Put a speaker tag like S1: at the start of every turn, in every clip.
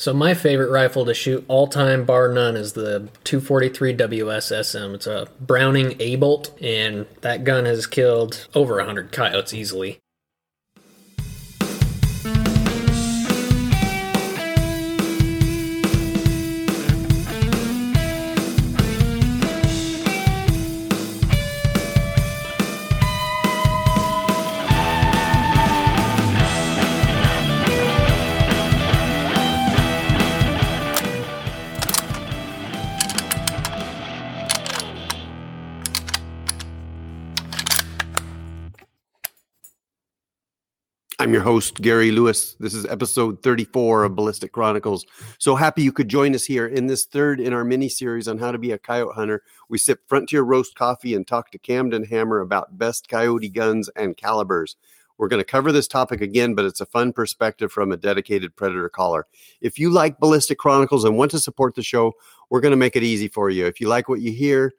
S1: So my favorite rifle to shoot all time, bar none, is the 243 WSSM. It's a Browning A-bolt, and that gun has killed over 100 coyotes easily.
S2: I'm your host, Gary Lewis. This is episode 34 of Ballistic Chronicles. So happy you could join us here in this third in our mini series on how to be a coyote hunter. We sip Frontier Roast coffee and talk to Camden Hammer about best coyote guns and calibers. We're going to cover this topic again, but it's a fun perspective from a dedicated predator caller. If you like Ballistic Chronicles and want to support the show, we're going to make it easy for you. If you like what you hear,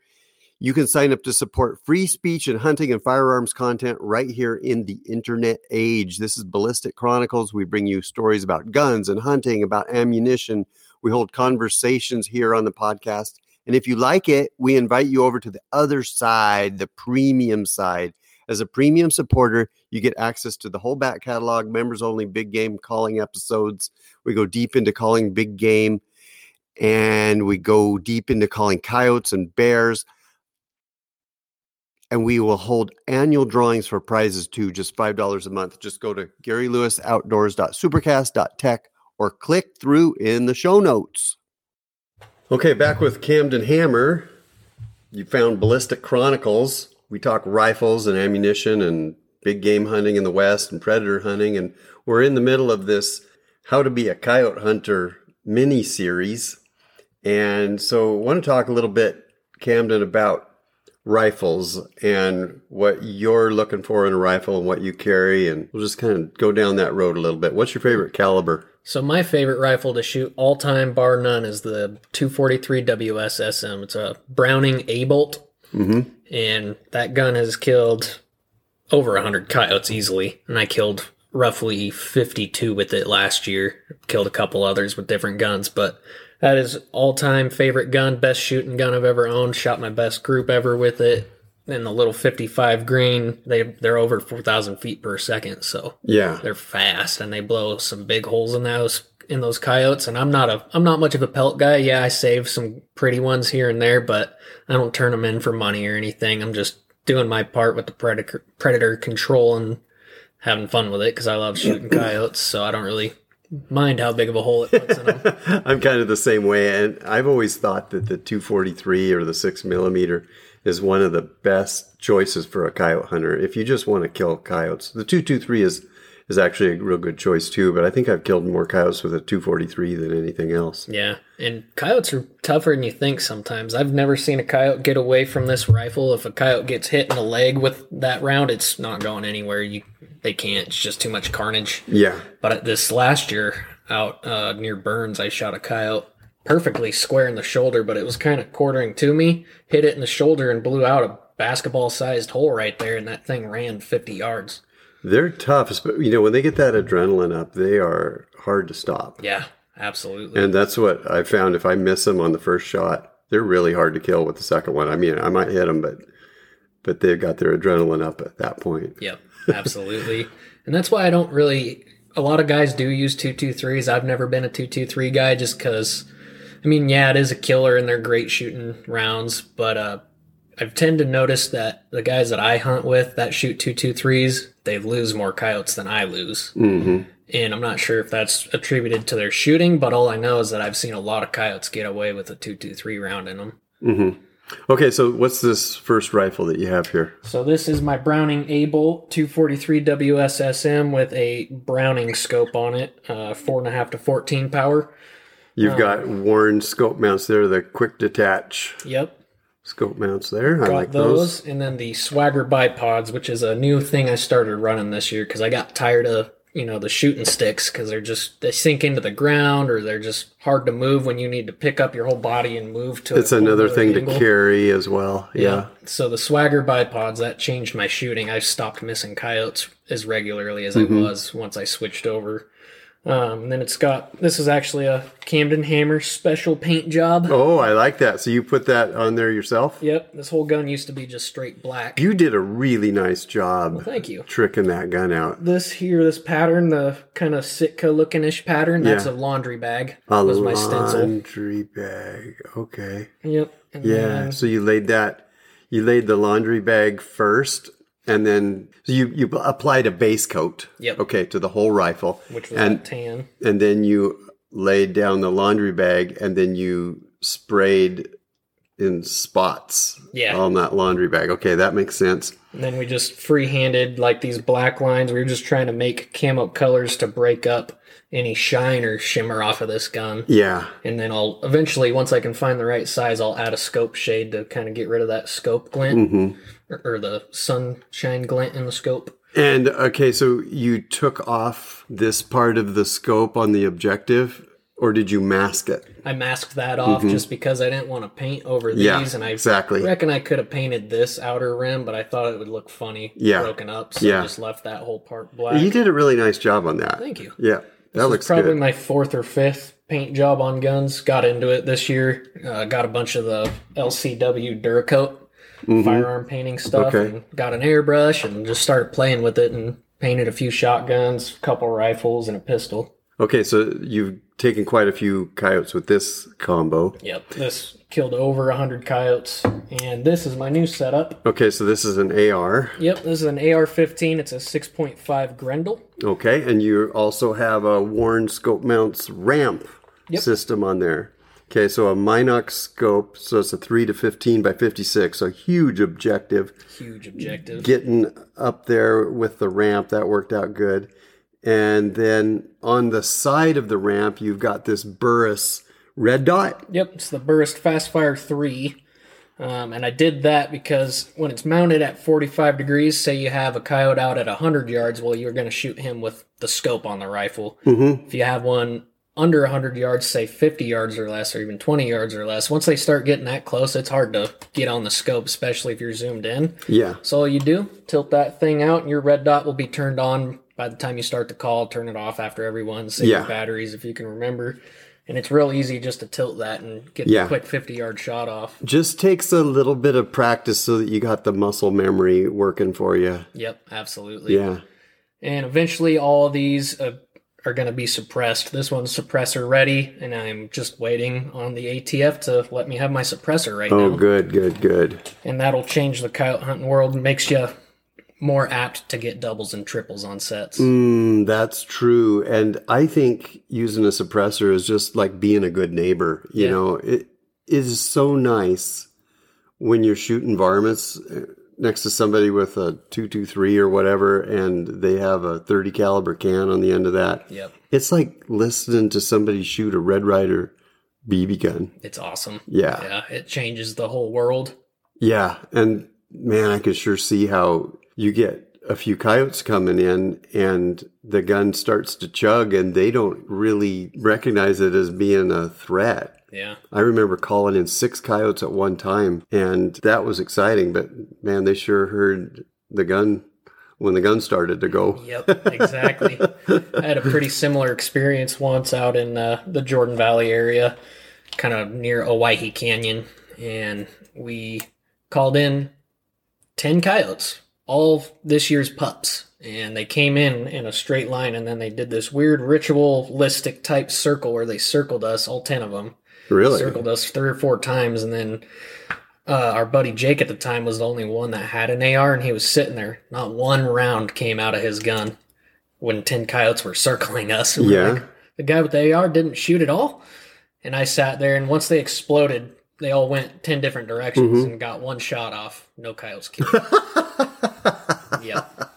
S2: you can sign up to support free speech and hunting and firearms content right here in the internet age. This is Ballistic Chronicles. We bring you stories about guns and hunting, about ammunition. We hold conversations here on the podcast. And if you like it, we invite you over to the other side, the premium side. As a premium supporter, you get access to the whole back catalog, members only big game calling episodes. We go deep into calling big game and we go deep into calling coyotes and bears and we will hold annual drawings for prizes too, just $5 a month. Just go to GaryLewisOutdoors.supercast.tech or click through in the show notes. Okay, back with Camden Hammer. You found Ballistic Chronicles. We talk rifles and ammunition and big game hunting in the West and predator hunting. And we're in the middle of this How to Be a Coyote Hunter mini series. And so I want to talk a little bit, Camden, about rifles and what you're looking for in a rifle and what you carry and we'll just kind of go down that road a little bit. What's your favorite caliber?
S1: So my favorite rifle to shoot all time, bar none, is the 243 WSSM. It's a Browning A-bolt,
S2: Mm-hmm.
S1: and that gun has killed over 100 coyotes easily. And I killed roughly 52 with it last year. Killed a couple others with different guns, but that is all time favorite gun, best shooting gun I've ever owned. Shot my best group ever with it. And the little 55 grain, they they're over 4,000 feet per second, so
S2: Yeah.
S1: they're fast and they blow some big holes in those in those coyotes. And I'm not a I'm not much of a pelt guy. Yeah, I save some pretty ones here and there, but I don't turn them in for money or anything. I'm just doing my part with the predator predator control and having fun with it because I love shooting coyotes. So I don't really mind how big of a hole it puts in them.
S2: I'm kind of the same way. And I've always thought that the 243 or the 6 millimeter is one of the best choices for a coyote hunter. If you just want to kill coyotes, the 223 is is actually a real good choice too. But I think I've killed more coyotes with a 243 than anything else.
S1: Yeah, and coyotes are tougher than you think sometimes. I've never seen a coyote get away from this rifle. If a coyote gets hit in the leg with that round, it's not going anywhere. You they can't. It's just too much carnage.
S2: Yeah.
S1: But at this last year out uh, near Burns, I shot a coyote perfectly square in the shoulder, but it was kind of quartering to me, hit it in the shoulder, and blew out a basketball sized hole right there, and that thing ran 50 yards.
S2: They're tough. You know, when they get that adrenaline up, they are hard to stop.
S1: Yeah, absolutely.
S2: And that's what I found. If I miss them on the first shot, they're really hard to kill with the second one. I mean, I might hit them, but but they've got their adrenaline up at that point.
S1: Yep, absolutely. and that's why I don't really. A lot of guys do use 223s. I've never been a 223 guy just because, I mean, yeah, it is a killer and they're great shooting rounds, but uh, I tend to notice that the guys that I hunt with that shoot 223s, they lose more coyotes than I lose.
S2: hmm
S1: And I'm not sure if that's attributed to their shooting, but all I know is that I've seen a lot of coyotes get away with a 223 round in them.
S2: hmm Okay, so what's this first rifle that you have here?
S1: So this is my Browning A-Bolt 243 WSSM with a Browning scope on it, uh, four and a half to 14 power.
S2: You've got Warne scope mounts there, the quick detach
S1: Yep,
S2: scope mounts there. I
S1: got
S2: like
S1: those.
S2: those.
S1: And then the Swagger bipods, which is a new thing I started running this year because I got tired of you know the shooting sticks because they're just they sink into the ground or they're just hard to move when you need to pick up your whole body and move to.
S2: It's another thing
S1: angle.
S2: to carry as well. Yeah.
S1: So the Swagger bipods that changed my shooting. I stopped missing coyotes as regularly as
S2: Mhm.
S1: I was once I switched over. Um, and then it's got this is actually a Camden Hammer special paint job.
S2: Oh, I like that. So you put that on there yourself?
S1: Yep, this whole gun used to be just straight black.
S2: You did a really nice job
S1: Thank you.
S2: tricking that gun out.
S1: This here, this pattern, the kind of Sitka looking ish pattern, that's
S2: Yeah.
S1: a laundry bag.
S2: A
S1: was my stencil.
S2: laundry bag. Okay.
S1: Yep. And
S2: Yeah.
S1: then-
S2: So you laid that, you laid the laundry bag first, and then you you applied a base coat.
S1: Yep.
S2: Okay, to the whole rifle,
S1: which was
S2: and
S1: tan.
S2: and then you laid down the laundry bag, and then you sprayed in spots
S1: Yeah.
S2: on that laundry bag. Okay, that makes sense.
S1: And then we just free-handed like these black lines. We were just trying to make camo colors to break up any shine or shimmer off of this gun.
S2: Yeah.
S1: And then I'll eventually, once I can find the right size, I'll add a scope shade to kind of get rid of that scope glint
S2: hmm
S1: or, or the sunshine glint in the scope.
S2: And okay, so you took off this part of the scope on the objective, or did you mask it?
S1: I masked that off just because I didn't want to paint over these,
S2: Mm-hmm. Yeah,
S1: and I
S2: exactly.
S1: reckon I could have painted this outer rim, but I thought it would look funny
S2: Yeah.
S1: broken up, so
S2: Yeah.
S1: I just left that whole part black.
S2: You did a really nice job on that.
S1: Thank you.
S2: Yeah, that
S1: This
S2: looks
S1: probably
S2: good.
S1: my fourth or fifth paint job on guns. Got into it this year. Uh, got a bunch of the LCW Duracoat firearm painting stuff.
S2: Mm-hmm. Okay.
S1: And got an airbrush and just started playing with it and painted a few shotguns, a couple rifles, and a pistol.
S2: Okay, so you've taken quite a few coyotes with this combo.
S1: Yep, this killed over a hundred coyotes, and this is my new setup.
S2: Okay, so this is an AR.
S1: Yep, this is an AR-15. It's a 6.5 Grendel.
S2: Okay, and you also have a Warne Scope Mounts ramp
S1: Yep.
S2: system on there. Okay, so a Minox scope, so it's a 3 to 15 by 56, so huge objective.
S1: Huge objective.
S2: Getting up there with the ramp, that worked out good. And then on the side of the ramp, you've got this Burris red dot.
S1: Yep, it's the Burris Fastfire 3. Um, and I did that because when it's mounted at 45 degrees, say you have a coyote out at 100 yards, well, you're going to shoot him with the scope on the rifle.
S2: Mm-hmm.
S1: If you have one under 100 yards, say 50 yards or less, or even 20 yards or less, once they start getting that close, it's hard to get on the scope, especially if you're zoomed in.
S2: Yeah.
S1: So all you do, tilt that thing out, and your red dot will be turned on by the time you start the call. Turn it off after everyone. Save
S2: Yeah.
S1: your batteries if you can remember. And it's real easy just to tilt that and get
S2: Yeah.
S1: a quick 50 yard shot off.
S2: Just takes a little bit of practice so that you got the muscle memory working for you.
S1: Yep, absolutely.
S2: Yeah.
S1: And eventually, all of these uh, are going to be suppressed. This one's suppressor ready, and I'm just waiting on the ATF to let me have my suppressor right
S2: Oh,
S1: now.
S2: Oh, good, good, good.
S1: And that'll change the coyote hunting world and makes you more apt to get doubles and triples on sets.
S2: Mm, that's true. And I think using a suppressor is just like being a good neighbor. You
S1: Yeah.
S2: know, it is so nice when you're shooting varmints next to somebody with a 223 or whatever and they have a 30 caliber can on the end of that.
S1: Yep,
S2: It's like listening to somebody shoot a Red Ryder BB gun.
S1: it's awesome.
S2: Yeah.
S1: Yeah, it changes the whole world.
S2: Yeah, and man, I could sure see how you get a few coyotes coming in and the gun starts to chug and they don't really recognize it as being a threat.
S1: Yeah.
S2: I remember calling in six coyotes at one time and that was exciting, but man, they sure heard the gun when the gun started to go.
S1: Yep, exactly. I had a pretty similar experience once out in uh, the Jordan Valley area, kind of near Owyhee Canyon, and we called in 10 coyotes, all this year's pups. And they came in in a straight line, and then they did this weird ritualistic type circle where they circled us, all 10 of them,
S2: Really?
S1: circled us three or four times, and then uh, our buddy Jake at the time was the only one that had an AR, and he was sitting there. Not one round came out of his gun when ten coyotes were circling us. We're
S2: Yeah.
S1: like, the guy with the AR didn't shoot at all, and I sat there, and once they exploded, they all went ten different directions
S2: Mm-hmm.
S1: and got one shot off. No coyotes killed. yep.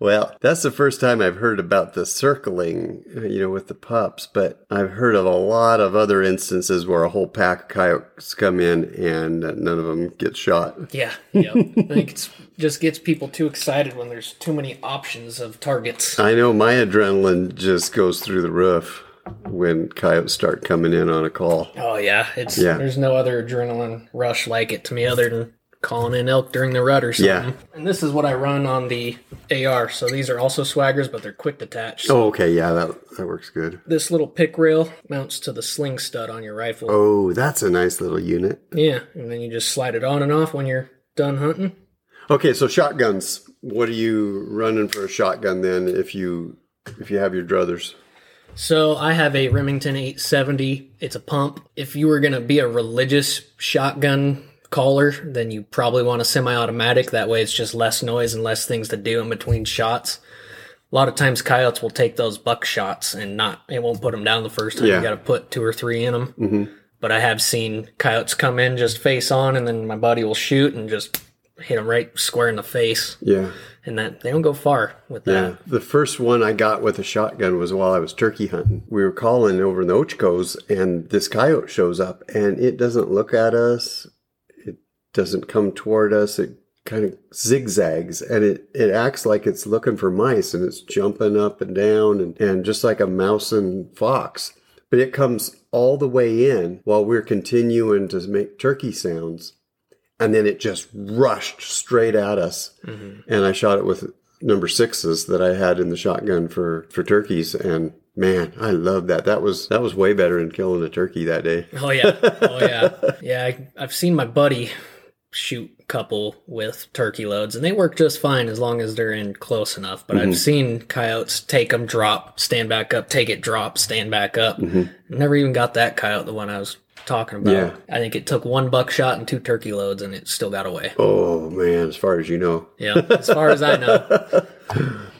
S2: Well, that's the first time I've heard about the circling, uh, you know, with the pups, but I've heard of a lot of other instances where a whole pack of coyotes come in and uh, none of them get shot.
S1: Yeah, yeah. I think it's just gets people too excited when there's too many options of targets.
S2: I know my adrenaline just goes through the roof when coyotes start coming in on a call.
S1: Oh yeah, it's
S2: Yeah.
S1: there's no other adrenaline rush like it to me other than calling in elk during the rut or something.
S2: Yeah.
S1: And this is what I run on the AR. So these are also swaggers, but they're quick detach.
S2: Oh, okay. Yeah, that that works good.
S1: This little pick rail mounts to the sling stud on your rifle.
S2: Oh, that's a nice little unit.
S1: Yeah, and then you just slide it on and off when you're done hunting.
S2: Okay, so shotguns. What are you running for a shotgun then? If you if you have your druthers?
S1: So I have a Remington 870. It's a pump. If you were going to be a religious shotgun caller, then you probably want a semi-automatic. That way it's just less noise and less things to do in between shots. A lot of times coyotes will take those buck shots and not, it won't put them down the first time.
S2: Yeah.
S1: You got to put two or three in them. Mm-hmm. But I have seen coyotes come in just face on and then my buddy will shoot and just hit them right square in the face.
S2: Yeah.
S1: And that they don't go far with that.
S2: Yeah. The first one I got with a shotgun was while I was turkey hunting. We were calling over in the Ochocos and this coyote shows up and it doesn't look at us. Doesn't come toward us. It kind of zigzags and it, it acts like it's looking for mice and it's jumping up and down and, and just like a mouse and fox. But it comes all the way in while we're continuing to make turkey sounds. And then it just rushed straight at us. Mm-hmm. And i shot it with number sixes that i had in the shotgun for for turkeys. And man i love that. That was that was way better than killing a turkey that day.
S1: Oh yeah, oh yeah, yeah. I, I've seen my buddy shoot a couple with turkey loads, and they work just fine as long as they're in close enough. But I've mm-hmm. seen coyotes take them, drop, stand back up, take it, drop, stand back up. Mm-hmm. Never even got that coyote, the one I was talking about.
S2: Yeah.
S1: I think it took one buckshot and two turkey loads, and it still got away.
S2: oh man as far as you know
S1: Yeah, as far as I know.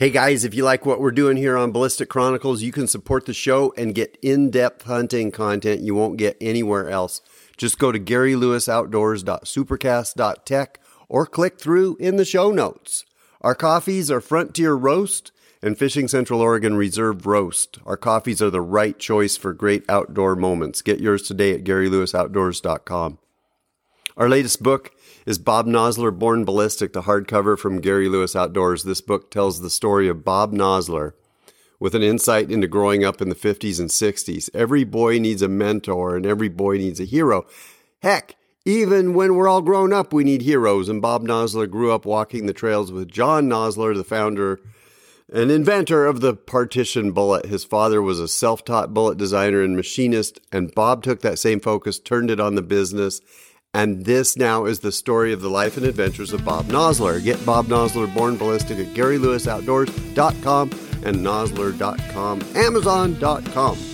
S2: Hey guys, if you like what we're doing here on Ballistic Chronicles, you can support the show and get in depth hunting content you won't get anywhere else. Just go to GaryLewisOutdoors.supercast.tech or click through in the show notes. Our coffees are Frontier Roast and Fishing Central Oregon Reserve Roast. Our coffees are the right choice for great outdoor moments. Get yours today at GaryLewisOutdoors.com. Our latest book is Bob Nosler Born Ballistic, the hardcover from Gary Lewis Outdoors. This book tells the story of Bob Nosler with an insight into growing up in the 50s and 60s. Every boy needs a mentor and every boy needs a hero. Heck, even when we're all grown up, we need heroes. And Bob Nosler grew up walking the trails with John Nosler, the founder an inventor of the partition bullet. His father was a self taught bullet designer and machinist, and Bob took that same focus, turned it on the business. And this now is the story of the life and adventures of Bob Nosler. Get Bob Nosler Born Ballistic at GaryLewisOutdoors.com and Nosler.com, Amazon.com.